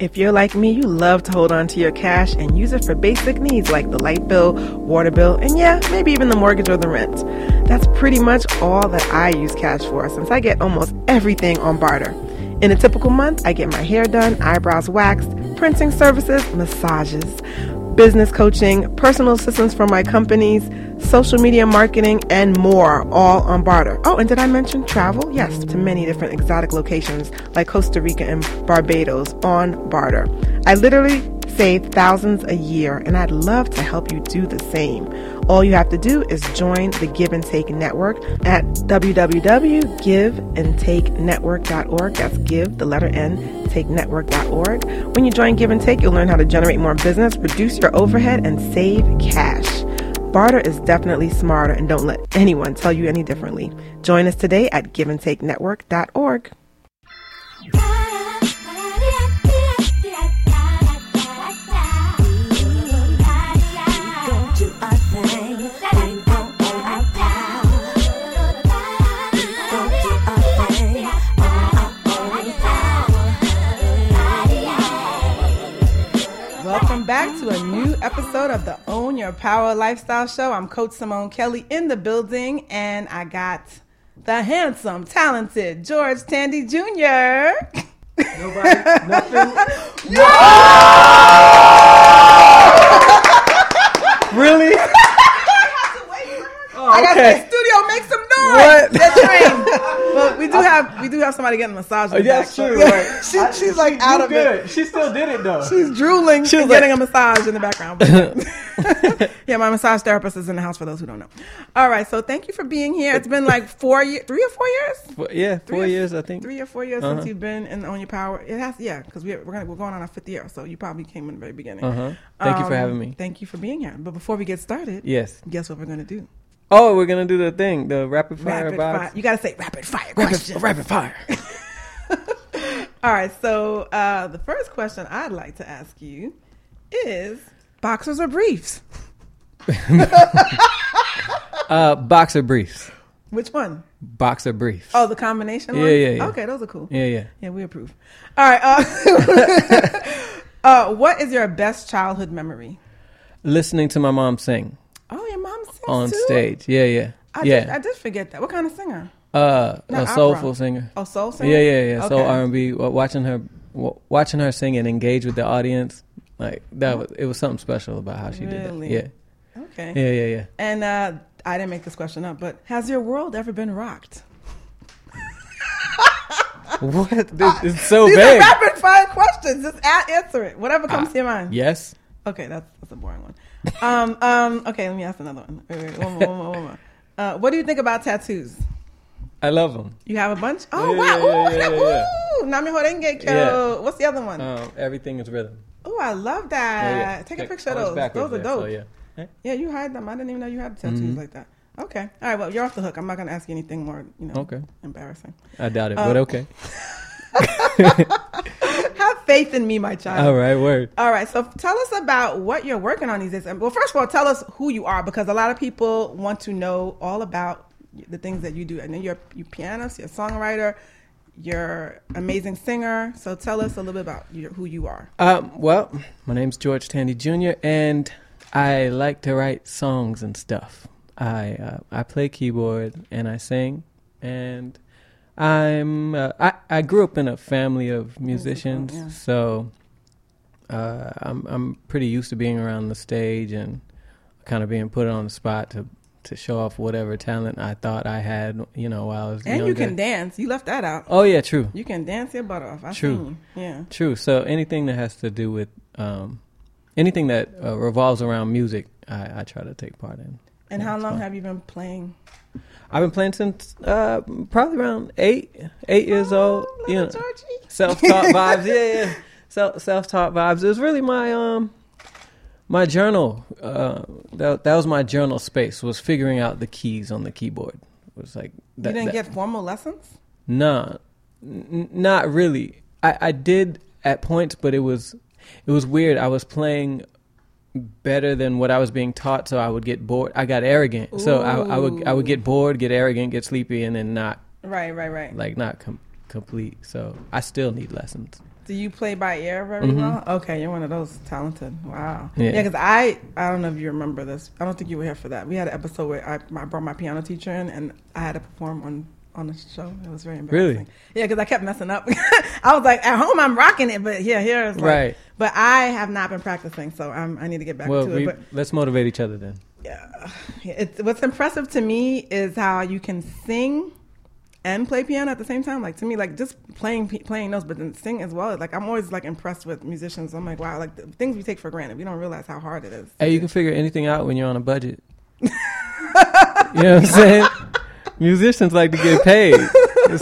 If you're like me, you love to hold on to your cash and use it for basic needs like the light bill, water bill, and yeah, maybe even the mortgage or the rent. That's pretty much all that I use cash for since I get almost everything on barter. In a typical month, I get my hair done, eyebrows waxed, printing services, massages, business coaching, personal assistance for my companies, social media marketing, and more, all on barter. Oh, and did I mention travel? Yes, to many different exotic locations like Costa Rica and Barbados on barter. I literally save thousands a year, and I'd love to help you do the same. All you have to do is join the Give and Take Network at www.giveandtakenetwork.org. That's give, the letter N, takenetwork.org. When you join Give and Take, you'll learn how to generate more business, reduce your overhead, and save cash. Barter is definitely smarter, and don't let anyone tell you any differently. Join us today at giveandtakenetwork.org. back to a new episode of the Own Your Power Lifestyle Show. I'm Coach Simone Kelly in the building, and I got the handsome, talented George Tandy Jr. Nobody, nothing. really? Oh, I got to okay. say, studio, make some noise. What? They're trained. but we do have we do have somebody getting a massage. In the That's back, true. Right. she, I- she's like she out of good. it. She still did it though. She's drooling. She's like- getting a massage in the background. Yeah, my massage therapist is in the house for those who don't know. All right, so thank you for being here. It's been like four years, three or four years. Four- yeah, Three four or- years I think. Three or four years Uh-huh. since you've been in Own Your Power. It has, yeah, because we're we're, gonna, we're going on our fifth year, so you probably came in the very beginning. Uh huh. Thank you for Um, having me. Thank you for being here. But before we get started, Yes. guess what we're gonna do? Oh, we're gonna do the thing, the rapid fire Rapid box. fire. You gotta say rapid fire Rapid, question. rapid fire. All right, so uh, the first question I'd like to ask you is boxers or briefs? uh, boxer briefs. Which one? Boxer briefs. Oh, the combination Yeah, yeah, yeah. Okay, those are cool. Yeah, yeah. Yeah, we approve. All right. Uh, uh, what is your best childhood memory? Listening to my mom sing Oh, your mom sings on too? stage. Yeah, yeah. I yeah. Did, I did forget that. What kind of singer? uh, Not a opera. soulful singer. Oh, soul singer. Yeah, yeah, yeah. So Okay. R and B. Watching her, watching her sing and engage with the audience, like that was it was something special about how she Really? did that. Yeah. Okay. Yeah, yeah, yeah. And uh, I didn't make this question up, but has your world ever been rocked? What? This is so These vague. are rapid fire questions. Just answer it. Whatever comes Ah, to your mind. Yes. Okay, that's that's a boring one. Um, um, okay, let me ask another one. Wait, wait, one more, one more, one more. Uh, what do you think about tattoos? I love them. You have a bunch? Oh Yeah, wow! yeah, Ooh, yeah, ooh, yeah, ooh. Nam Myoho Renge Kyo. Yeah. What's the other one? Um, everything is rhythm. oh, I love that. Take a picture of those. Those are dope. so yeah. Hey. Yeah, you hide them. I didn't even know you had tattoos Mhm. like that. Okay. All right. Well, you're off the hook. I'm not going to ask you anything more, you know, Okay. embarrassing. I doubt it, Uh, but okay. Have faith in me, my child. All right, word. All right. So tell us about what you're working on these days. Well, first of all, tell us who you are because a lot of people want to know all about the things that you do. And then you're you pianist, you're a songwriter, you're amazing singer. So tell us a little bit about your, who you are. Um, well, my name's George Tandy Jr. and I like to write songs and stuff. I uh, I play keyboard and I sing, and I'm uh, I I grew up in a family of musicians, yeah. so uh, I'm I'm pretty used to being around the stage and kind of being put on the spot to to show off whatever talent I thought I had, you know, while I was And younger. you can dance. You left that out. Oh yeah, true. You can dance your butt off. I True. Yeah. True. So anything that has to do with um, anything that uh, revolves around music, I, I try to take part in. And Yeah, how long fun. have you been playing? I've been playing since uh, probably around eight, eight years old. Oh, You know, self-taught vibes. Yeah, yeah. Self self-taught vibes. It was really my um my journal. Uh, that that was my journal space. Was figuring out the keys on the keyboard. It was like that, you didn't that- get formal lessons? Nah, n- not really. I, I did at points, but it was it was weird. I was playing better than what I was being taught, so I would get bored. I got arrogant, so I, I would I would get bored, get arrogant, get sleepy, and then not Right, right, right. like not com- complete. So I still need lessons. Do you play by ear very Mhm. well? Okay, you're one of those talented. Wow. Yeah. Yeah, because I I don't know if you remember this. I don't think you were here for that. We had an episode where I, I brought my piano teacher in and I had to perform on on the show. It was very embarrassing. Really? Yeah, because I kept messing up. I was like, at home I'm rocking it, but yeah, here it's like. Right. But I have not been practicing, so I'm, I need to get back Well, to we, it. But let's motivate each other then. yeah, it's what's impressive to me is how you can sing and play piano at the same time. Like to me, like just playing playing notes, but then sing as well. Like I'm always like impressed with musicians. I'm like, wow, like the things we take for granted, we don't realize how hard it is. Hey, you can figure anything out when you're on a budget. you know what I'm saying? Musicians like to get paid.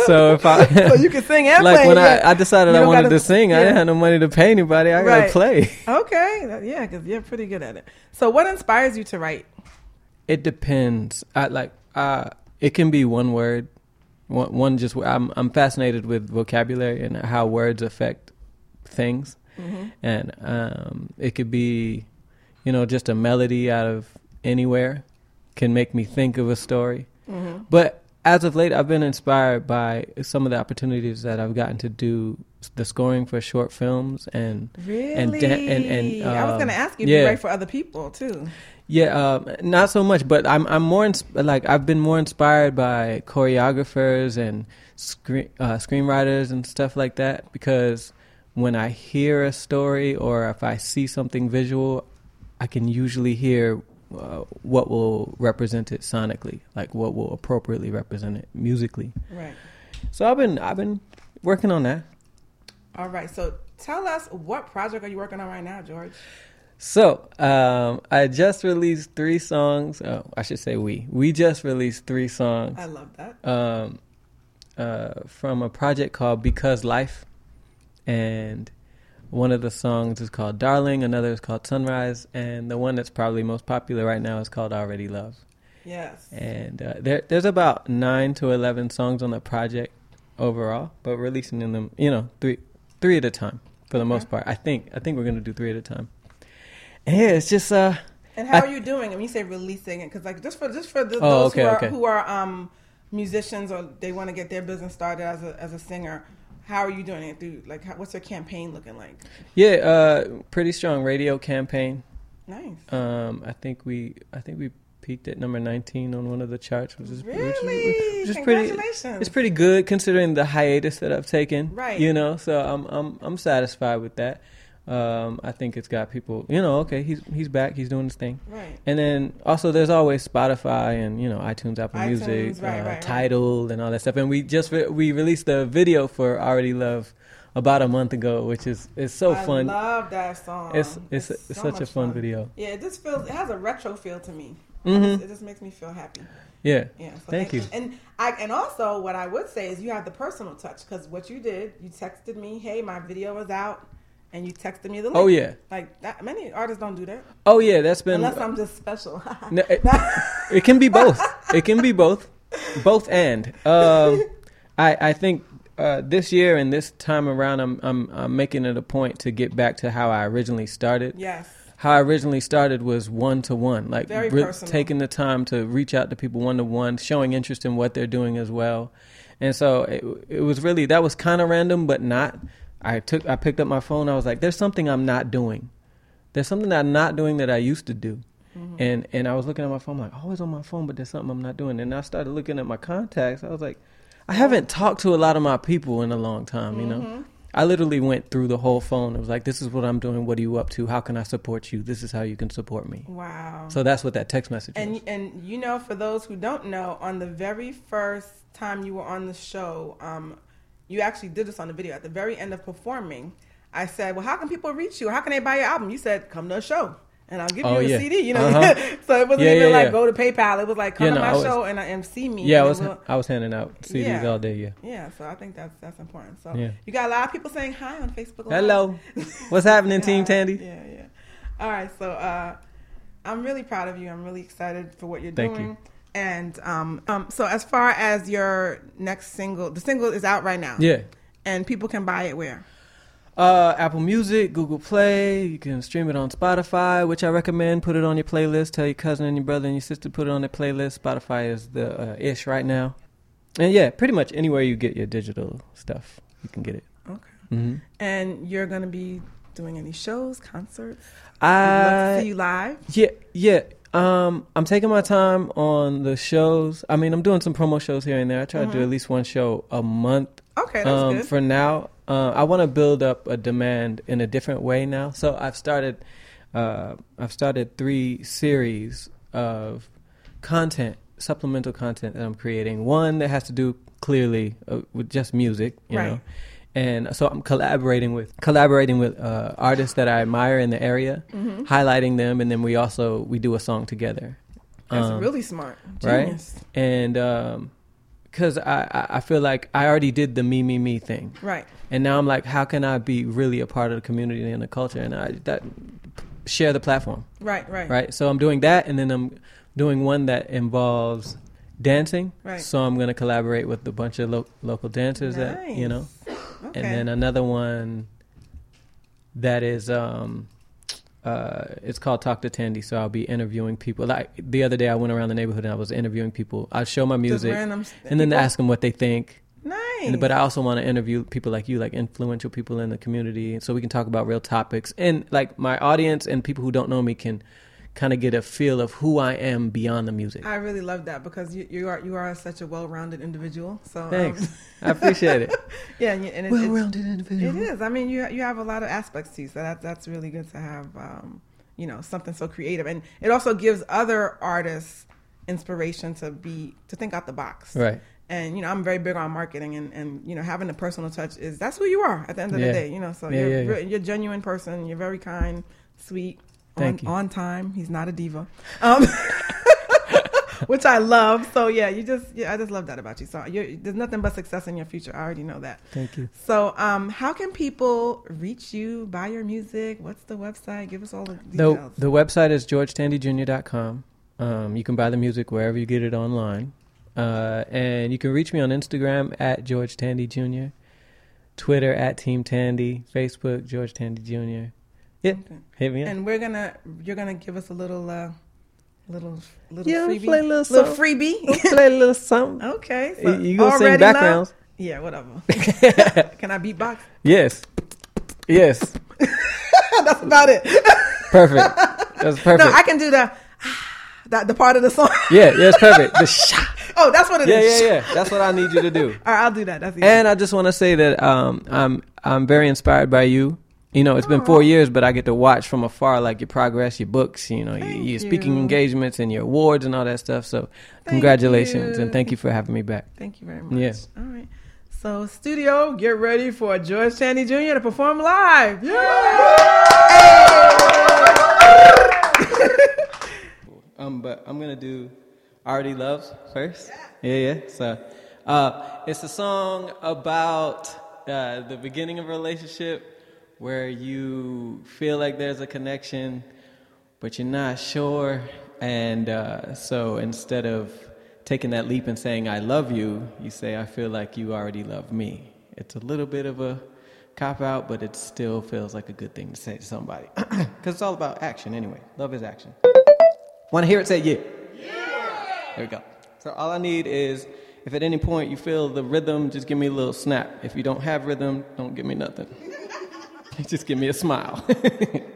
So if I so you can sing and like play. when yeah. I, I decided I wanted gotta- to sing, I didn't have no money to pay anybody. I Right. gotta play. okay, yeah, because you're pretty good at it. So what inspires you to write? It depends. I like uh it can be one word. One, one just I'm I'm fascinated with vocabulary and how words affect things. Mm-hmm. And um it could be you know just a melody out of anywhere can make me think of a story. Mm-hmm. But as of late I've been inspired by some of the opportunities that I've gotten to do the scoring for short films and Really? And and- and, I was um, going to ask you if yeah. you write for other people too. Yeah, um, not so much, but I'm I'm more ins- like I've been more inspired by choreographers and screen uh, screenwriters and stuff like that because when I hear a story or if I see something visual, I can usually hear uh, what will represent it sonically, like what will appropriately represent it musically. Right. So I've been I've been working on that. All right. So tell us what project are you working on right now, George? So, um, I just released three songs. Oh, I should say we. We just released three songs I love that. um, uh, from a project called Because Life. And one of the songs is called Darling, another is called Sunrise, and the one that's probably most popular right now is called Already Love. Yes. And uh, there, there's about nine to 11 songs on the project overall, but releasing them, you know, three, three at a time for the Okay. most part. I think, I think we're going to do three at a time. And yeah, it's just, uh, And how I- are you doing? And when you say releasing it, because like just for just for the, Oh, those okay, who are okay. who are um, musicians or they want to get their business started as a as a singer, how are you doing it? Through like how, what's your campaign looking like? Yeah, uh, pretty strong radio campaign. Nice. Um, I think we, I think we peaked at number 19 on one of the charts, which is which is- really? which is pretty. Congratulations. It's pretty good considering the hiatus that I've taken. Right. You know, so I'm I'm I'm satisfied with that. Um, I think it's got people. You know, okay, he's he's back. He's doing his thing. right. And then also there's always Spotify and you know iTunes, Apple iTunes, Music, right, uh, right, right. Tidal, and all that stuff. And we just re- we released a video for Already Love about a month ago, which is is so I fun. I love that song. It's it's it's, so such a much fun, video. Yeah, it just feels it has a retro feel to me. Mhm. It just makes me feel happy. Yeah. Yeah. So Thank you. And I and also what I would say is you have the personal touch because what you did, you texted me, "Hey, my video is out," and you texted me the link. Oh yeah. Like that, many artists don't do that Oh yeah. That's been. unless I'm just special. No, it, it can be both. It can be both, both and. Um, I I think uh, this year and this time around, I'm I'm I'm making it a point to get back to how I originally started. yes. How I originally started was one to one, like Very re- taking the time to reach out to people one to one, showing interest in what they're doing as well. And so it, it was really that was kind of random, but not. I took I picked up my phone. I was like, "There's something I'm not doing. There's something that I'm not doing that I used to do." Mm-hmm. And and I was looking at my phone, I'm like, "Oh, always on my phone, but there's something I'm not doing. And I started looking at my contacts. I was like, I haven't talked to a lot of my people in a long time, you know. Mhm. I literally went through the whole phone. It was like, this is what I'm doing. What are you up to? How can I support you? This is how you can support me. Wow. So that's what that text message and was. and you know, for those who don't know, on the very first time you were on the show, um, you actually did this on the video. At the very end of performing, I said, "Well, how can people reach you? How can they buy your album?" You said, "Come to a show." And I'll give Oh, you a yeah. CD, you know. Uh-huh. so it wasn't Yeah, even yeah, like go to PayPal. It was like come Yeah, to my was- show and, and see me. Yeah, I was it will- I was handing out CDs all day. Yeah. yeah, so I think that's that's important. So you got a lot of people saying hi on Facebook. Live. Hello, what's happening, Team Tandy? Yeah, yeah. All right, so uh, I'm really proud of you. I'm really excited for what you're Thank doing. you. And um, um, so as far as your next single, the single is out right now. Yeah. And people can buy it where? Uh, Apple Music, Google Play. You can stream it on Spotify, which I recommend. Put it on your playlist. Tell your cousin and your brother and your sister put it on their playlist. Spotify is the uh, ish right now. And yeah, pretty much anywhere you get your digital stuff, you can get it. Okay. Mhm. and you're going to be doing any shows, concerts. We'd love to I see you live. Yeah, yeah. Um, I'm taking my time on the shows. I mean, I'm doing some promo shows here and there. I try to do at least one show a month. Okay, that's um, good. For now, uh, I want to build up a demand in a different way now. So I've started. Uh, I've started three series of content, supplemental content that I'm creating. One that has to do clearly uh, with just music, you Right. know. And so I'm collaborating with collaborating with uh, artists that I admire in the area, Mm-hmm. highlighting them, and then we also we do a song together. That's Um, really smart. right? And um 'cause because I, I feel like I already did the me me me thing, Right. and now I'm like, how can I be really a part of the community and the culture, and I that share the platform, Right. Right. right? So I'm doing that, and then I'm doing one that involves dancing. Right. So I'm going to collaborate with a bunch of lo- local dancers that you know, Okay. and then another one that is um uh it's called talk to tandy so i'll be interviewing people like the other day i went around the neighborhood and i was interviewing people i show my music random s- and then people? ask them what they think Nice. and, but i also want to interview people like you like influential people in the community so we can talk about real topics and like my audience and people who don't know me can kind of get a feel of who i am beyond the music I really love that because you, you are you are such a well-rounded individual. So um, thanks i appreciate it yeah, and, and it, it's- well-rounded It individual is. I mean, you you have a lot of aspects to you, so that that's really good to have. Um, you know, something so creative, and it also gives other artists inspiration to be to think out the box. right And you know, I'm very big on marketing, and and you know, having a personal touch is that's who you are at the end of Yeah. the day. You know, so Yeah, you're yeah. you're a genuine person. You're very kind, sweet, on, you. on time. He's not a diva. Um, Which I love. So yeah, you just yeah, I just love that about you. So you're, there's nothing but success in your future. I already know that. thank you So, um, how can people reach you, buy your music? What's the website? Give us all the The, details. the website is georgetandyjr.com. Um, you can buy the music wherever you get it online. Uh, and you can reach me on Instagram at George Tandy Jr., Twitter at Team Tandy, Facebook George Tandy Jr. Yeah, Okay. hit me up. And we're gonna you're gonna give us a little uh, little little Yeah, freebie, play a little little freebie. Play a little something. okay, You- so you gonna sing love? backgrounds? Yeah, whatever. can I beatbox? Yes. Yes. That's about it. Perfect. That's perfect. No, I can do the that the part of the song. yeah, yeah, it's perfect. The shot. oh, that's what it Yeah, is. yeah, yeah. That's what I need you to do. All right, I'll do that. That's easy. And I just want to say that um, I'm I'm very inspired by you. You know, it's been four years, but I get to watch from afar, like your progress, your books, you know, your, your speaking you. engagements and your awards and all that stuff. So, Thank congratulations you. and thank you for having me back. Thank you very much. Yeah. All right. So, studio, get ready for George Tandy Jr. to perform live. Yeah. Um, but I'm gonna do "Already Loves" first. Yeah, yeah. So, uh, it's a song about uh, the beginning of a relationship where you feel like there's a connection, but you're not sure. And uh, so, instead of taking that leap and saying "I love you," you say "I feel like you already love me." It's a little bit of a cop out, but it still feels like a good thing to say to somebody because it's all about action anyway. Love is action. Want to hear it? Say you? yeah. There we go. So all I need is, if at any point you feel the rhythm, just give me a little snap. If you don't have rhythm, don't give me nothing. Just give me a smile.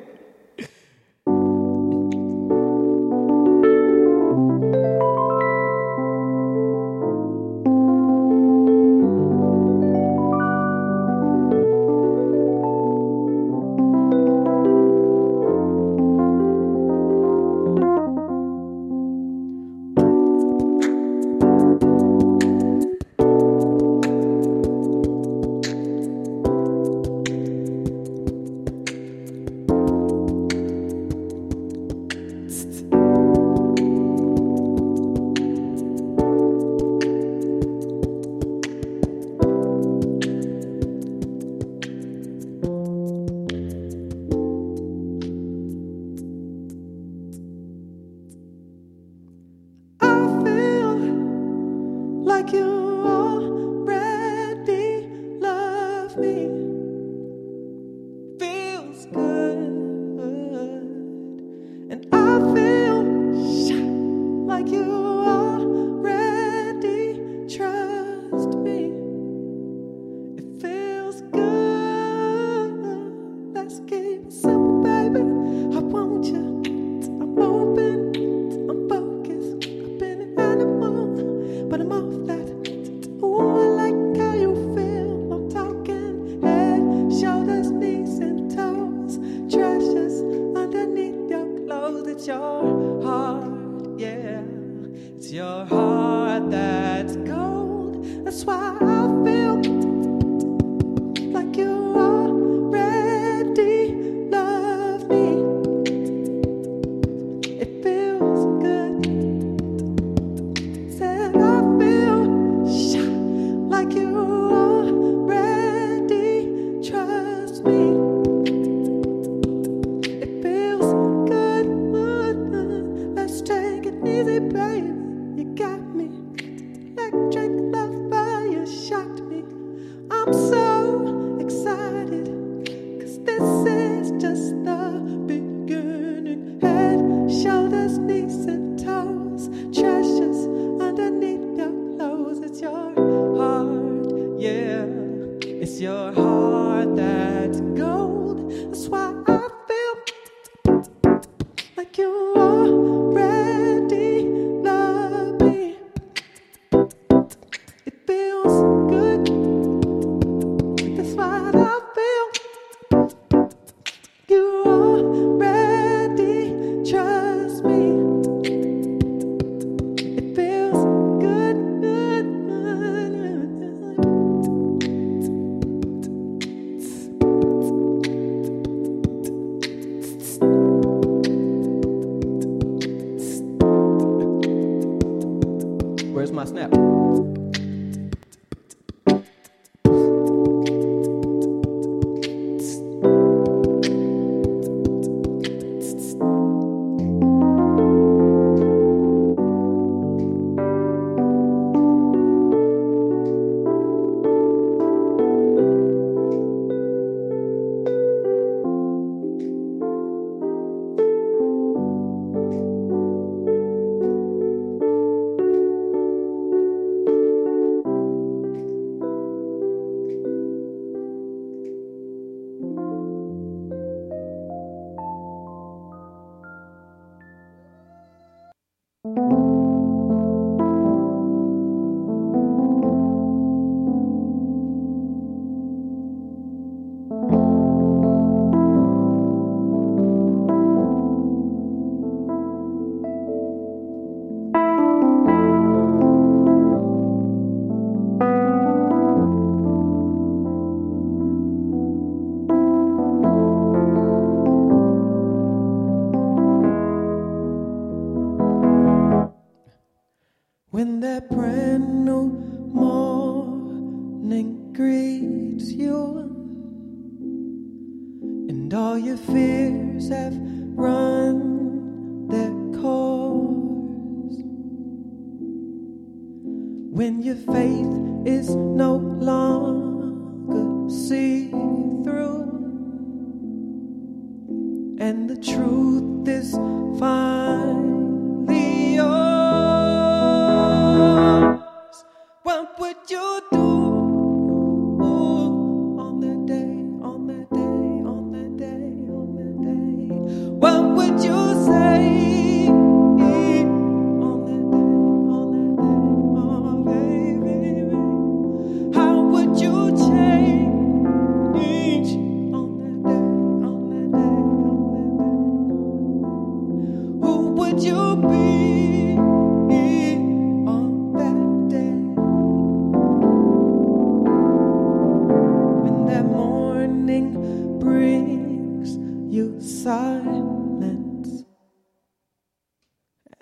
and the truth.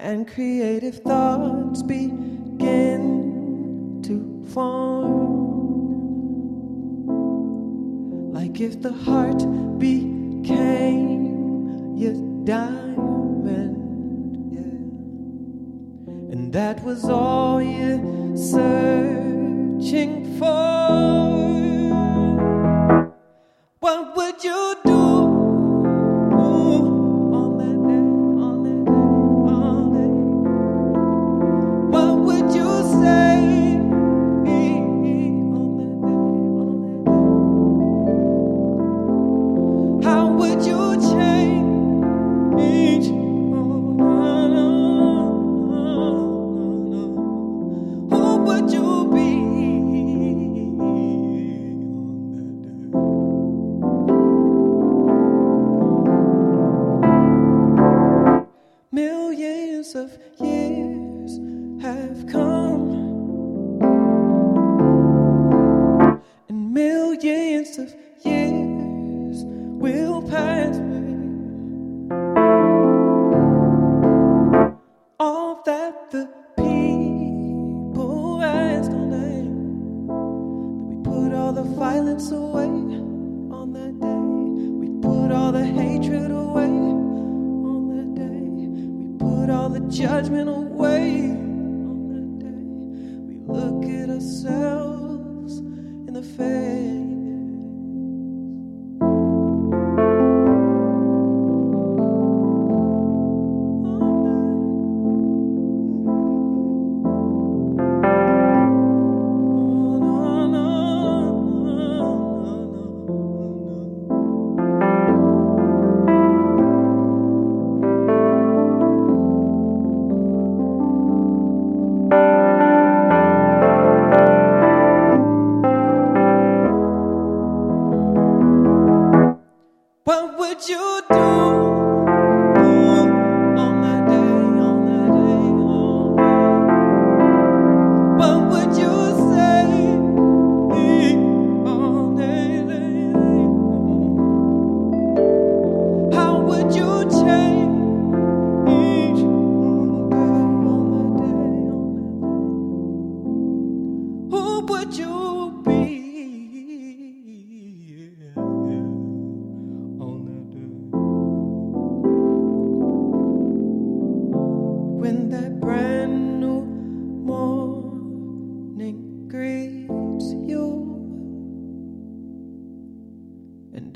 and creative thoughts begin to form. Like if the heart became your diamond, yeah. and that was all you're searching for. What would you do? All the violence away on that day. We put all the hatred away on that day. We put all the judgment away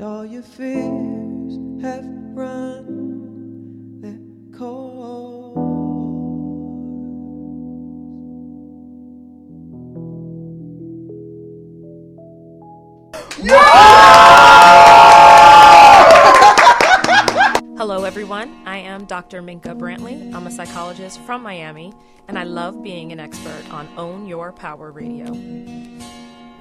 all your fears have run their course. Hello, everyone. I am Dr. Minka Brantley. I'm a psychologist from Miami, and I love being an expert on Own Your Power Radio.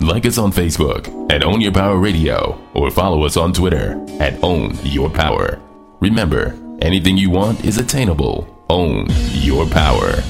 Like us on Facebook at Own Your Power Radio or follow us on Twitter at Own Your Power. Remember, anything you want is attainable. Own your power.